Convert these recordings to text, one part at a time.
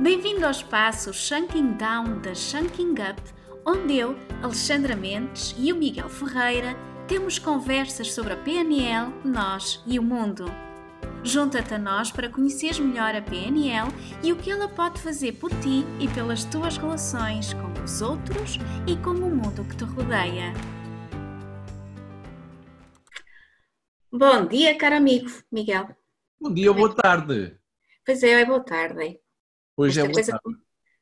Bem-vindo ao espaço Shunking Down da Shunking Up, onde eu, Alexandra Mendes e o Miguel Ferreira temos conversas sobre a PNL, nós e o mundo. Junta-te a nós para conheceres melhor a PNL e o que ela pode fazer por ti e pelas tuas relações com os outros e com o mundo que te rodeia. Bom dia, caro amigo Miguel. Bom dia ou boa tarde. Pois é, é boa tarde. Hoje Esta é coisa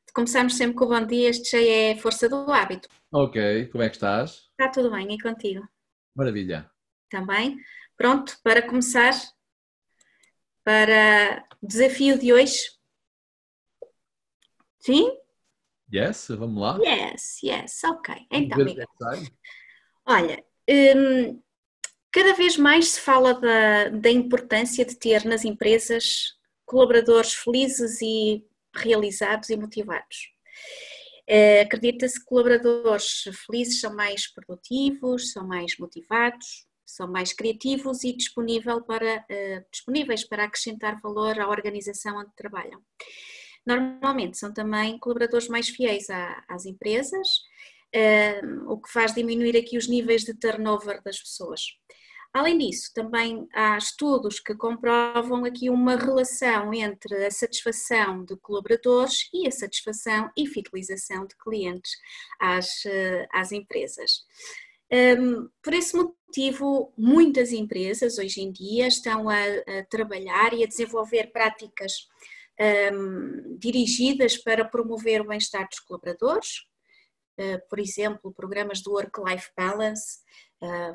de começarmos sempre com o bom dia, este já é força do hábito. Ok, como é que estás? Está tudo bem, e contigo Maravilha. também? Pronto para começar para o desafio de hoje? Sim? Yes, vamos lá. Yes, yes, ok. Então, Miguel. é sai. Olha, hum, cada vez mais se fala da, da importância de ter nas empresas colaboradores felizes e realizados e motivados. Eh, Acredita-se que colaboradores felizes são mais produtivos, são mais motivados, são mais criativos e disponível para, eh, disponíveis para acrescentar valor à organização onde trabalham. Normalmente são também colaboradores mais fiéis às empresas, eh, o que faz diminuir aqui os níveis de turnover das pessoas. Além disso, também há estudos que comprovam aqui uma relação entre a satisfação de colaboradores e a satisfação e fidelização de clientes às, eh, às empresas. Um, por esse motivo, muitas empresas hoje em dia estão a, a trabalhar e a desenvolver práticas um, dirigidas para promover o bem-estar dos colaboradores, Uh, por exemplo, programas de work-life balance,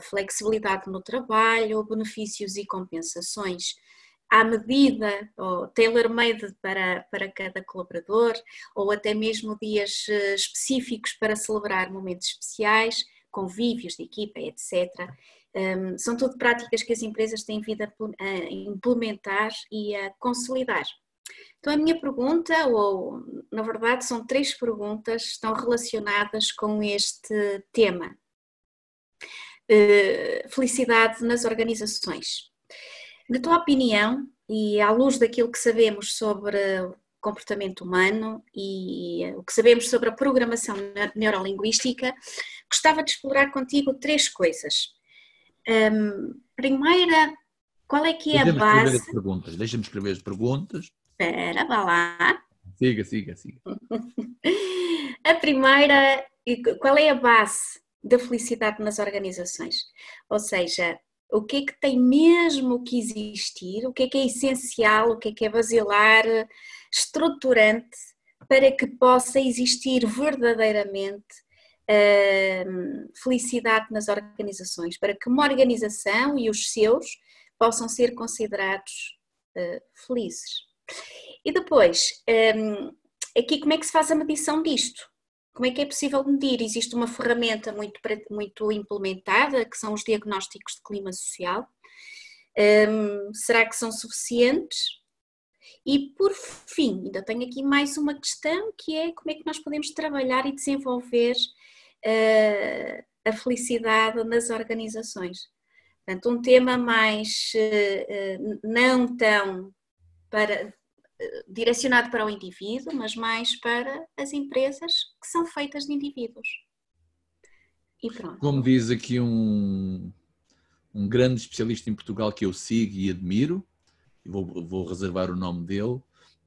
flexibilidade no trabalho, benefícios e compensações à medida ou tailor-made para, para cada colaborador, ou até mesmo dias uh, específicos para celebrar momentos especiais, convívios de equipa, etc. Um, são tudo práticas que as empresas têm vindo a implementar e a consolidar. Então, a minha pergunta, ou na verdade são três perguntas, estão relacionadas com este tema. Eh, Felicidade nas organizações. Na tua opinião, e à luz daquilo que sabemos sobre o comportamento humano e o que sabemos sobre a programação ne- neurolinguística, gostava de explorar contigo três coisas. Hum, primeira, qual é que é a escrever base? as perguntas. Deixa-me escrever as perguntas. Espera, vá lá. Siga, siga, siga. A primeira, qual é a base da felicidade nas organizações? Ou seja, o que é que tem mesmo que existir, o que é que é essencial, o que é que é basilar, estruturante, para que possa existir verdadeiramente hum, felicidade nas organizações, para que uma organização e os seus possam ser considerados eh, felizes. E depois, hum, aqui como é que se faz a medição disto? Como é que é possível medir? Existe uma ferramenta muito, muito implementada, que são os diagnósticos de clima social. Hum, será que são suficientes? E por fim, ainda tenho aqui mais uma questão que é como é que nós podemos trabalhar e desenvolver eh, a felicidade nas organizações. Portanto, um tema mais eh, não tão para, direcionado para o indivíduo, mas mais para as empresas que são feitas de indivíduos. E pronto. Como diz aqui um, um grande especialista em Portugal que eu sigo e admiro, e vou, vou reservar o nome dele,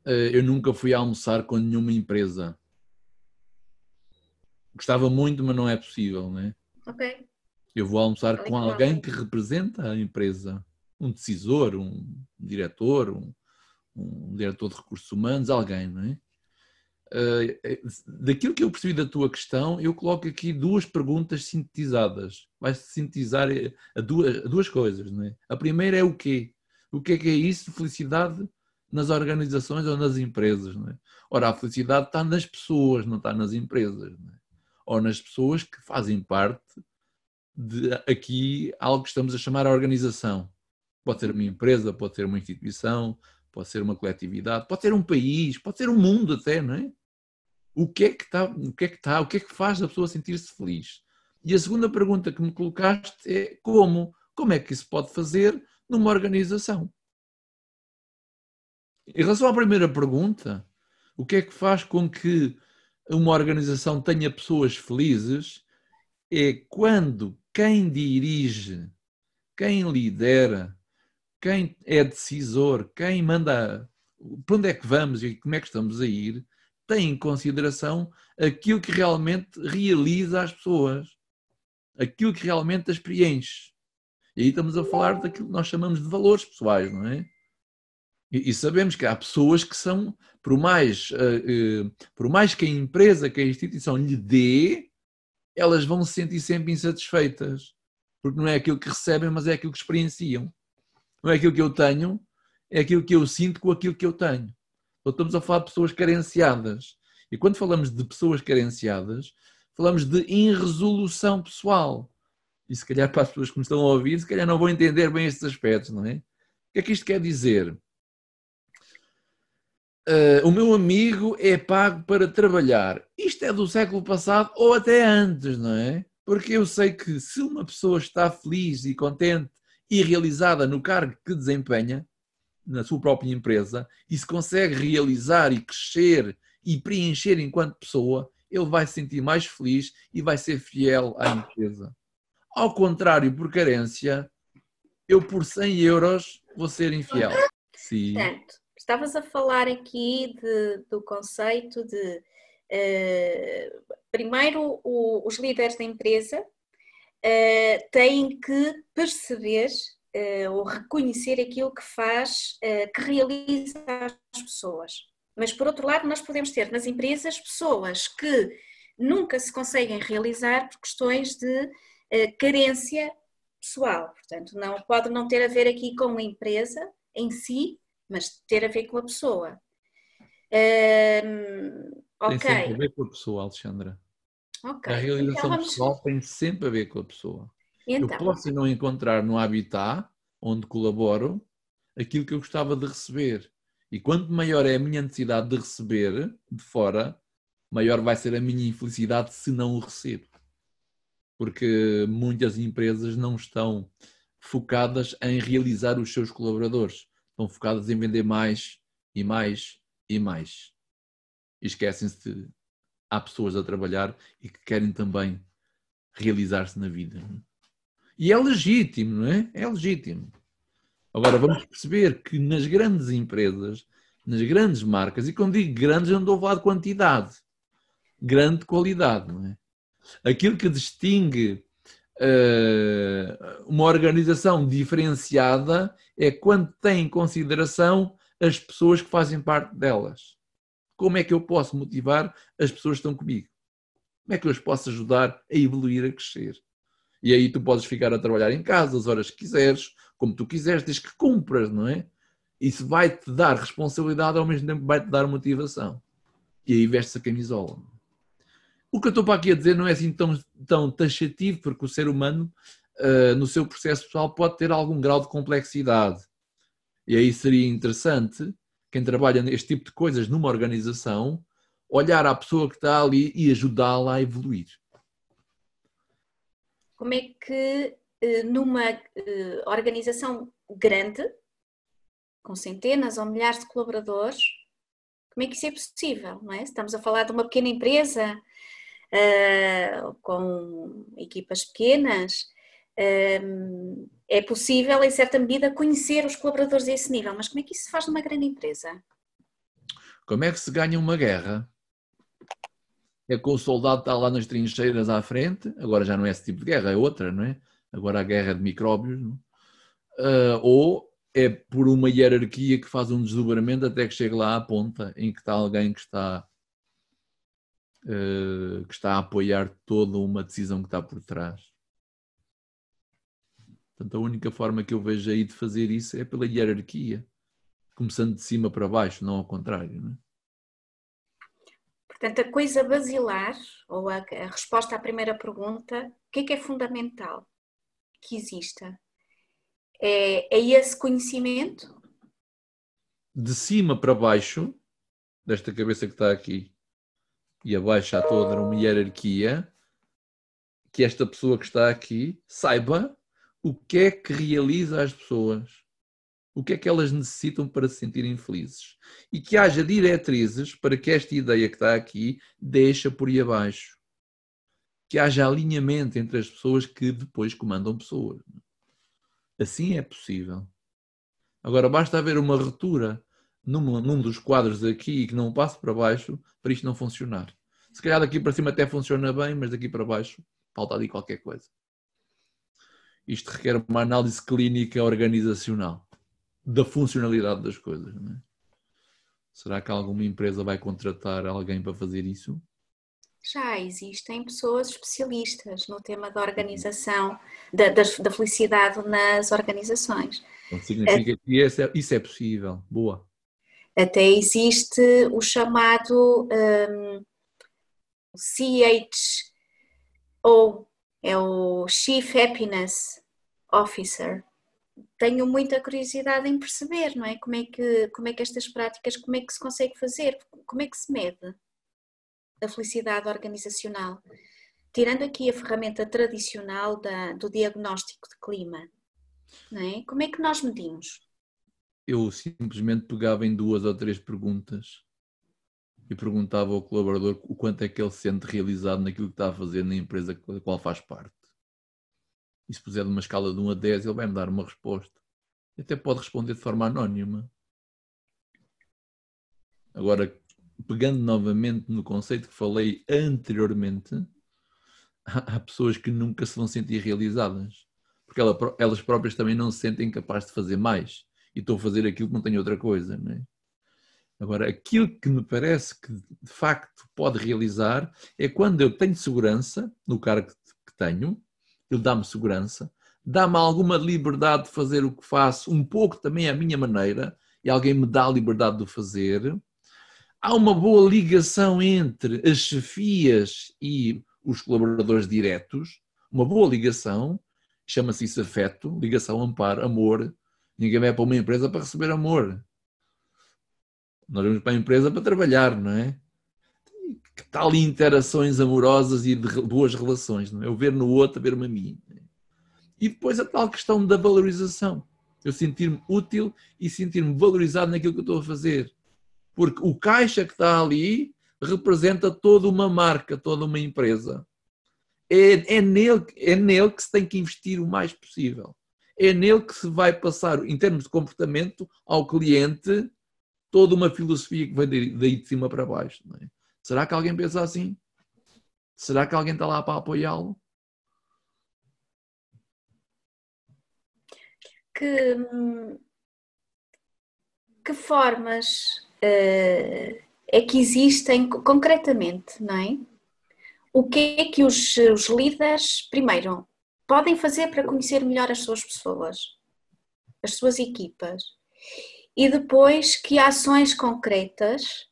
eh, eu nunca fui almoçar com nenhuma empresa. Gostava muito, mas não é possível, né? Ok. Eu vou almoçar e com alguém que representa a empresa, um decisor, um diretor, um, um diretor de recursos humanos, alguém, não é? Eh, eh, daquilo que eu percebi da tua questão, eu coloco aqui duas perguntas sintetizadas. Vai sintetizar eh, a duas, duas coisas, não é? A primeira é o quê? O que é que é isso, felicidade nas organizações ou nas empresas, não é? Ora, a felicidade está nas pessoas, não está nas empresas, não é? Ou nas pessoas que fazem parte de aqui algo que estamos a chamar a organização. Pode ser uma empresa, pode ser uma instituição, pode ser uma coletividade, pode ser um país, pode ser um mundo até, não é? O que é que está, o que é que está, o que é que faz a pessoa sentir-se feliz? E a segunda pergunta que me colocaste é como? Como é que isso pode fazer numa organização? Em relação à primeira pergunta, O que é que faz com que uma organização tenha pessoas felizes? É quando quem dirige, quem lidera, quem é decisor, quem manda para onde é que vamos e como é que estamos a ir, tem em consideração aquilo que realmente realiza as pessoas, aquilo que realmente as preenche. E aí estamos a falar daquilo que nós chamamos de valores pessoais, não é? E, sabemos que há pessoas que são, por mais, uh, uh, por mais que a empresa, que a instituição lhe dê, elas vão se sentir sempre insatisfeitas. Porque não é aquilo que recebem, mas é aquilo que experienciam. Não é aquilo que eu tenho, é aquilo que eu sinto com aquilo que eu tenho. Então estamos a falar de pessoas carenciadas. E quando falamos de pessoas carenciadas, falamos de irresolução pessoal. E se calhar para as pessoas que me estão a ouvir, se calhar não vão entender bem estes aspectos, não é? O que é que isto quer dizer? Uh, o meu amigo é pago para trabalhar. Isto é do século passado ou até antes, não é? Porque eu sei que se uma pessoa está feliz e contente e realizada no cargo que desempenha, na sua própria empresa, e se consegue realizar e crescer e preencher enquanto pessoa, ele vai se sentir mais feliz e vai ser fiel à empresa. Ao contrário, por carência, eu por 100 euros vou ser infiel. Sim. Certo. Estavas a falar aqui de, do conceito de uh, primeiro o, os líderes da empresa uh, têm que perceber uh, ou reconhecer aquilo que faz, que realiza as pessoas. Mas por outro lado, nós podemos ter nas empresas pessoas que nunca se conseguem realizar por questões de carência pessoal. Portanto, não pode não ter a ver aqui com a empresa em si, mas ter a ver com a pessoa. Um, okay. Tem sempre a ver com a pessoa, Alexandra. Okay. A realização então, vamos... pessoal tem sempre a ver com a pessoa. Então. Eu posso não encontrar no habitat onde colaboro aquilo que eu gostava de receber. E quanto maior é a minha necessidade de receber de fora, maior vai ser a minha infelicidade se não o recebo. Porque muitas empresas não estão focadas em realizar os seus colaboradores estão focadas em vender mais e mais e mais. E esquecem-se de há pessoas a trabalhar e que querem também realizar-se na vida. E é legítimo, não é? É legítimo. Agora vamos perceber que nas grandes empresas, nas grandes marcas, e quando digo grandes, eu não estou a falar de quantidade, grande qualidade, não é? Aquilo que distingue uh, uma organização diferenciada é quando tem em consideração as pessoas que fazem parte delas. Como é que eu posso motivar as pessoas que estão comigo? Como é que eu os posso ajudar a evoluir, a crescer? E aí tu podes ficar a trabalhar em casa as horas que quiseres, como tu quiseres, desde que cumpras, não é? Isso vai-te dar responsabilidade, ao mesmo tempo vai-te dar motivação. E aí veste a camisola. O que eu estou para aqui a dizer não é assim tão, tão taxativo, porque o ser humano, uh, no seu processo pessoal, pode ter algum grau de complexidade. E aí seria interessante, quem trabalha neste tipo de coisas numa organização, olhar à pessoa que está ali e ajudá-la a evoluir. Como é que eh, numa eh, organização grande, com centenas ou milhares de colaboradores, como é que isso é possível? Não é? Estamos a falar de uma pequena empresa uh, com equipas pequenas, uh, é possível, em certa medida, conhecer os colaboradores a esse nível, mas como é que isso se faz numa grande empresa? Como é que se ganha uma guerra? É com o soldado está lá nas trincheiras à frente, agora já não é esse tipo de guerra, é outra, não é? Agora a guerra de micróbios, uh, ou é por uma hierarquia que faz um desdobramento até que chegue lá à ponta em que está alguém que está uh, que está a apoiar toda uma decisão que está por trás. Portanto, a única forma que eu vejo aí de fazer isso é pela hierarquia, começando de cima para baixo, não ao contrário. Não é? Portanto, a coisa basilar, ou a, a, resposta à primeira pergunta, o que é que é fundamental que exista? É, é esse conhecimento? De cima para baixo, desta cabeça que está aqui, e abaixo há toda uma hierarquia, que esta pessoa que está aqui saiba o que é que realiza as pessoas. o que é que elas necessitam para se sentirem felizes. E que haja diretrizes para que esta ideia que está aqui deixa por aí abaixo. Que haja alinhamento entre as pessoas que depois comandam pessoas. Assim é possível. Agora, basta haver uma ruptura num, num dos quadros aqui e que não passe para baixo para isto não funcionar. Se calhar daqui para cima até funciona bem, mas daqui para baixo falta ali qualquer coisa. Isto requer uma análise clínica organizacional da funcionalidade das coisas. É? Será que alguma empresa vai contratar alguém para fazer isso? Já existem pessoas especialistas no tema da organização, da, da, da felicidade nas organizações. Então significa que isso é, isso é, possível. Boa. Até existe o chamado um, CHO, é o Chief Happiness Officer, tenho muita curiosidade em perceber, não é? Como é que, como é que estas práticas, como é que se consegue fazer, como é que se mede a felicidade organizacional? Tirando aqui a ferramenta tradicional da, do diagnóstico de clima, não é? Como é que nós medimos? Eu simplesmente pegava em duas ou três perguntas e perguntava ao colaborador o quanto é que ele se sente realizado naquilo que está a fazer na empresa da qual faz parte e se puser numa escala de 1 a 10, ele vai me dar uma resposta. E até pode responder de forma anónima. Agora, pegando novamente no conceito que falei anteriormente, há pessoas que nunca se vão sentir realizadas. Porque elas próprias também não se sentem capazes de fazer mais. E estou a fazer aquilo que não tenho outra coisa. Não é? Agora, aquilo que me parece que de facto pode realizar é quando eu tenho segurança no cargo que tenho, ele dá-me segurança, dá-me alguma liberdade de fazer o que faço, um pouco também à minha maneira, e alguém me dá a liberdade de o fazer. Há uma boa ligação entre as chefias e os colaboradores diretos, uma boa ligação, chama-se isso afeto, ligação, amparo, amor. Ninguém vai para uma empresa para receber amor. Nós vamos para a empresa para trabalhar, não é? que tal interações amorosas e de boas relações, não é? Eu ver no outro, ver-me a mim. E depois a tal questão da valorização. Eu sentir-me útil e sentir-me valorizado naquilo que eu estou a fazer. Porque o caixa que está ali representa toda uma marca, toda uma empresa. É, é, nele, é nele que se tem que investir o mais possível. É nele que se vai passar, em termos de comportamento, ao cliente toda uma filosofia que vai daí de cima para baixo. É? Será que alguém pensa assim? Será que alguém está lá para apoiá-lo? Que, que formas uh, é que existem concretamente, não é? O que é que os, os líderes, primeiro, podem fazer para conhecer melhor as suas pessoas, as suas equipas? E depois, que ações concretas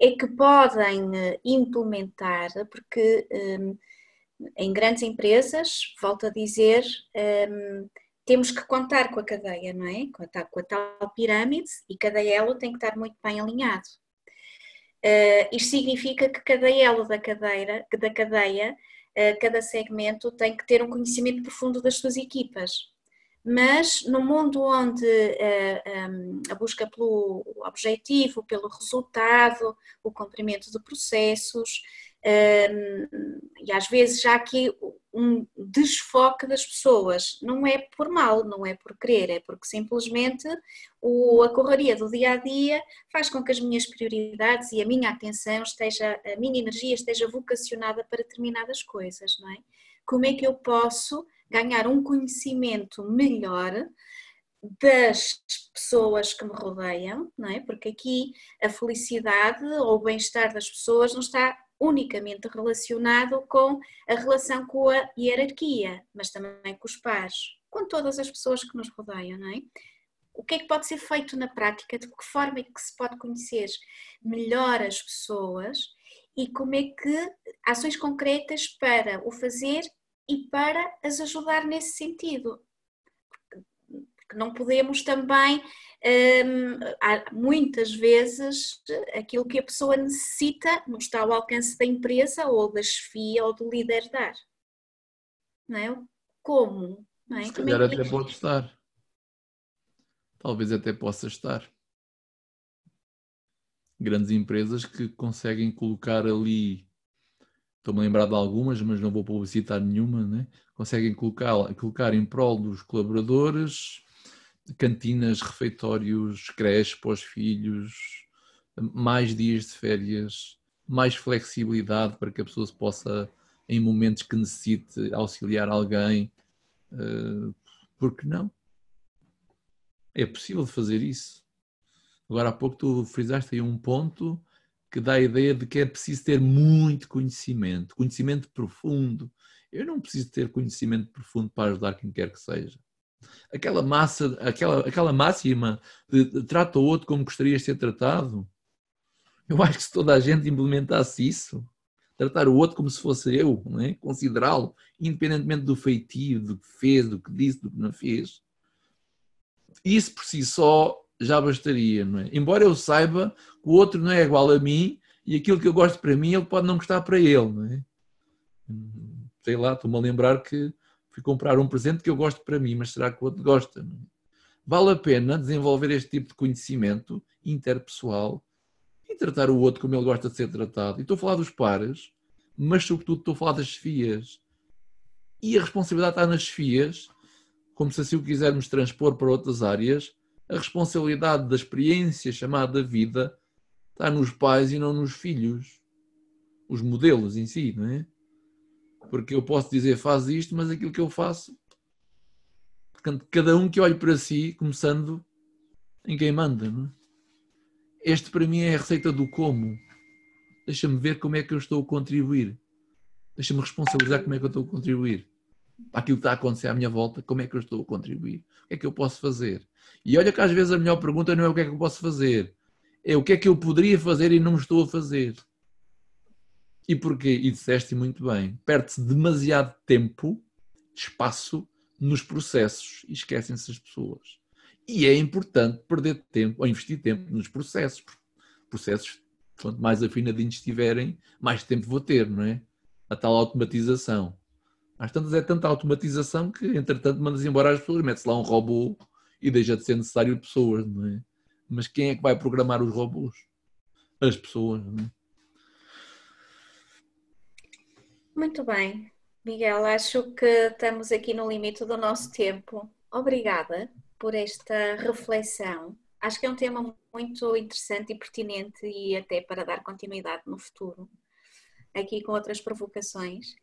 é que podem eh, implementar, porque um, em grandes empresas, volto a dizer, um, temos que contar com a cadeia, não é? Com a, com a tal pirâmide e cada elo tem que estar muito bem alinhado. Uh, isto significa que cada elo da, cadeira, da cadeia, uh, cada segmento tem que ter um conhecimento profundo das suas equipas mas no mundo onde eh, um, a busca pelo objetivo, pelo resultado, o cumprimento de processos, um, e às vezes já aqui um desfoque das pessoas, não é por mal, não é por querer, é porque simplesmente o, a correria do dia a dia faz com que as minhas prioridades e a minha atenção esteja, a minha energia esteja vocacionada para determinadas coisas, não é? Como é que eu posso ganhar um conhecimento melhor das pessoas que me rodeiam, não é? Porque aqui a felicidade ou o bem-estar das pessoas não está unicamente relacionado com a relação com a hierarquia, mas também com os pares, com todas as pessoas que nos rodeiam, não é? O que é que pode ser feito na prática? De que forma é que se pode conhecer melhor as pessoas e como é que ações concretas para o fazer e para as ajudar nesse sentido. Porque não podemos também, hum, muitas vezes, aquilo que a pessoa necessita não está ao alcance da empresa ou da chefia ou do líder dar. Não é? Como? Não é? Se calhar é que... até pode estar. talvez até possa estar. Grandes empresas que conseguem colocar ali, estou-me a lembrar de algumas, mas não vou publicitar nenhuma, né? conseguem colocar, em prol dos colaboradores cantinas, refeitórios, creches para os filhos, mais dias de férias, mais flexibilidade para que a pessoa se possa, em momentos que necessite, auxiliar alguém. Uh, por que não? É possível fazer isso. Agora há pouco tu frisaste aí um ponto que dá a ideia de que é preciso ter muito conhecimento, conhecimento profundo. Eu não preciso ter conhecimento profundo para ajudar quem quer que seja. Aquela massa, aquela, aquela máxima de, de trata o outro como gostarias de ser tratado. Eu acho que se toda a gente implementasse isso, tratar o outro como se fosse eu, é? considerá-lo, independentemente do feitio, do que fez, do que disse, do que não fez, isso por si só já bastaria, não é? Embora eu saiba que o outro não é igual a mim e aquilo que eu gosto para mim ele pode não gostar para ele, não é? Sei lá, estou-me a lembrar que fui comprar um presente que eu gosto para mim, mas será que o outro gosta? Não é? Vale a pena desenvolver este tipo de conhecimento interpessoal e tratar o outro como ele gosta de ser tratado. E estou a falar dos pares, mas sobretudo estou a falar das FIAs. E a responsabilidade está nas FIAs como se assim o quisermos transpor para outras áreas, a responsabilidade da experiência chamada vida está nos pais e não nos filhos. Os modelos em si, não é? Porque eu posso dizer faz isto, mas aquilo que eu faço. Portanto, cada um que olhe para si, começando em quem manda, não é? Este para mim é a receita do como. Deixa-me ver como é que eu estou a contribuir. Deixa-me responsabilizar como é que eu estou a contribuir aquilo que está a acontecer à minha volta, como é que eu estou a contribuir? O que é que eu posso fazer? E olha que às vezes a melhor pergunta não é o que é que eu posso fazer, é o que é que eu poderia fazer e não estou a fazer. E porquê? E disseste muito bem, perde-se demasiado tempo, espaço nos processos e esquecem-se as pessoas. E é importante perder tempo ou investir tempo nos processos. Processos, quanto mais afinadinhos estiverem, mais tempo vou ter, não é? A tal automatização. Às tantas é tanta automatização que, entretanto, mandas embora as pessoas, metes lá um robô e deixa de ser necessário pessoas, não é? Mas quem é que vai programar os robôs? As pessoas, não é? Muito bem, Miguel, acho que estamos aqui no limite do nosso tempo. Obrigada por esta reflexão. Acho que é um tema muito interessante e pertinente e até para dar continuidade no futuro, aqui com outras provocações.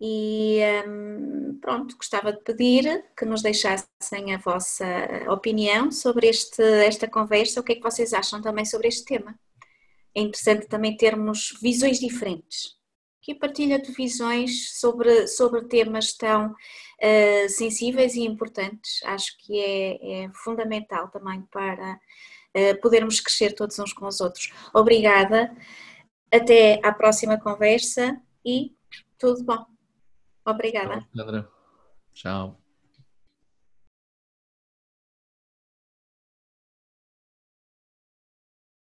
E um, pronto, gostava de pedir que nos deixassem a vossa opinião sobre este, esta conversa, o que é que vocês acham também sobre este tema. É interessante também termos visões diferentes. Que partilha de visões sobre, sobre temas tão uh, sensíveis e importantes, acho que é, é fundamental também para uh, podermos crescer todos uns com os outros. Obrigada, até à próxima conversa e tudo bom. Obrigada. Tchau.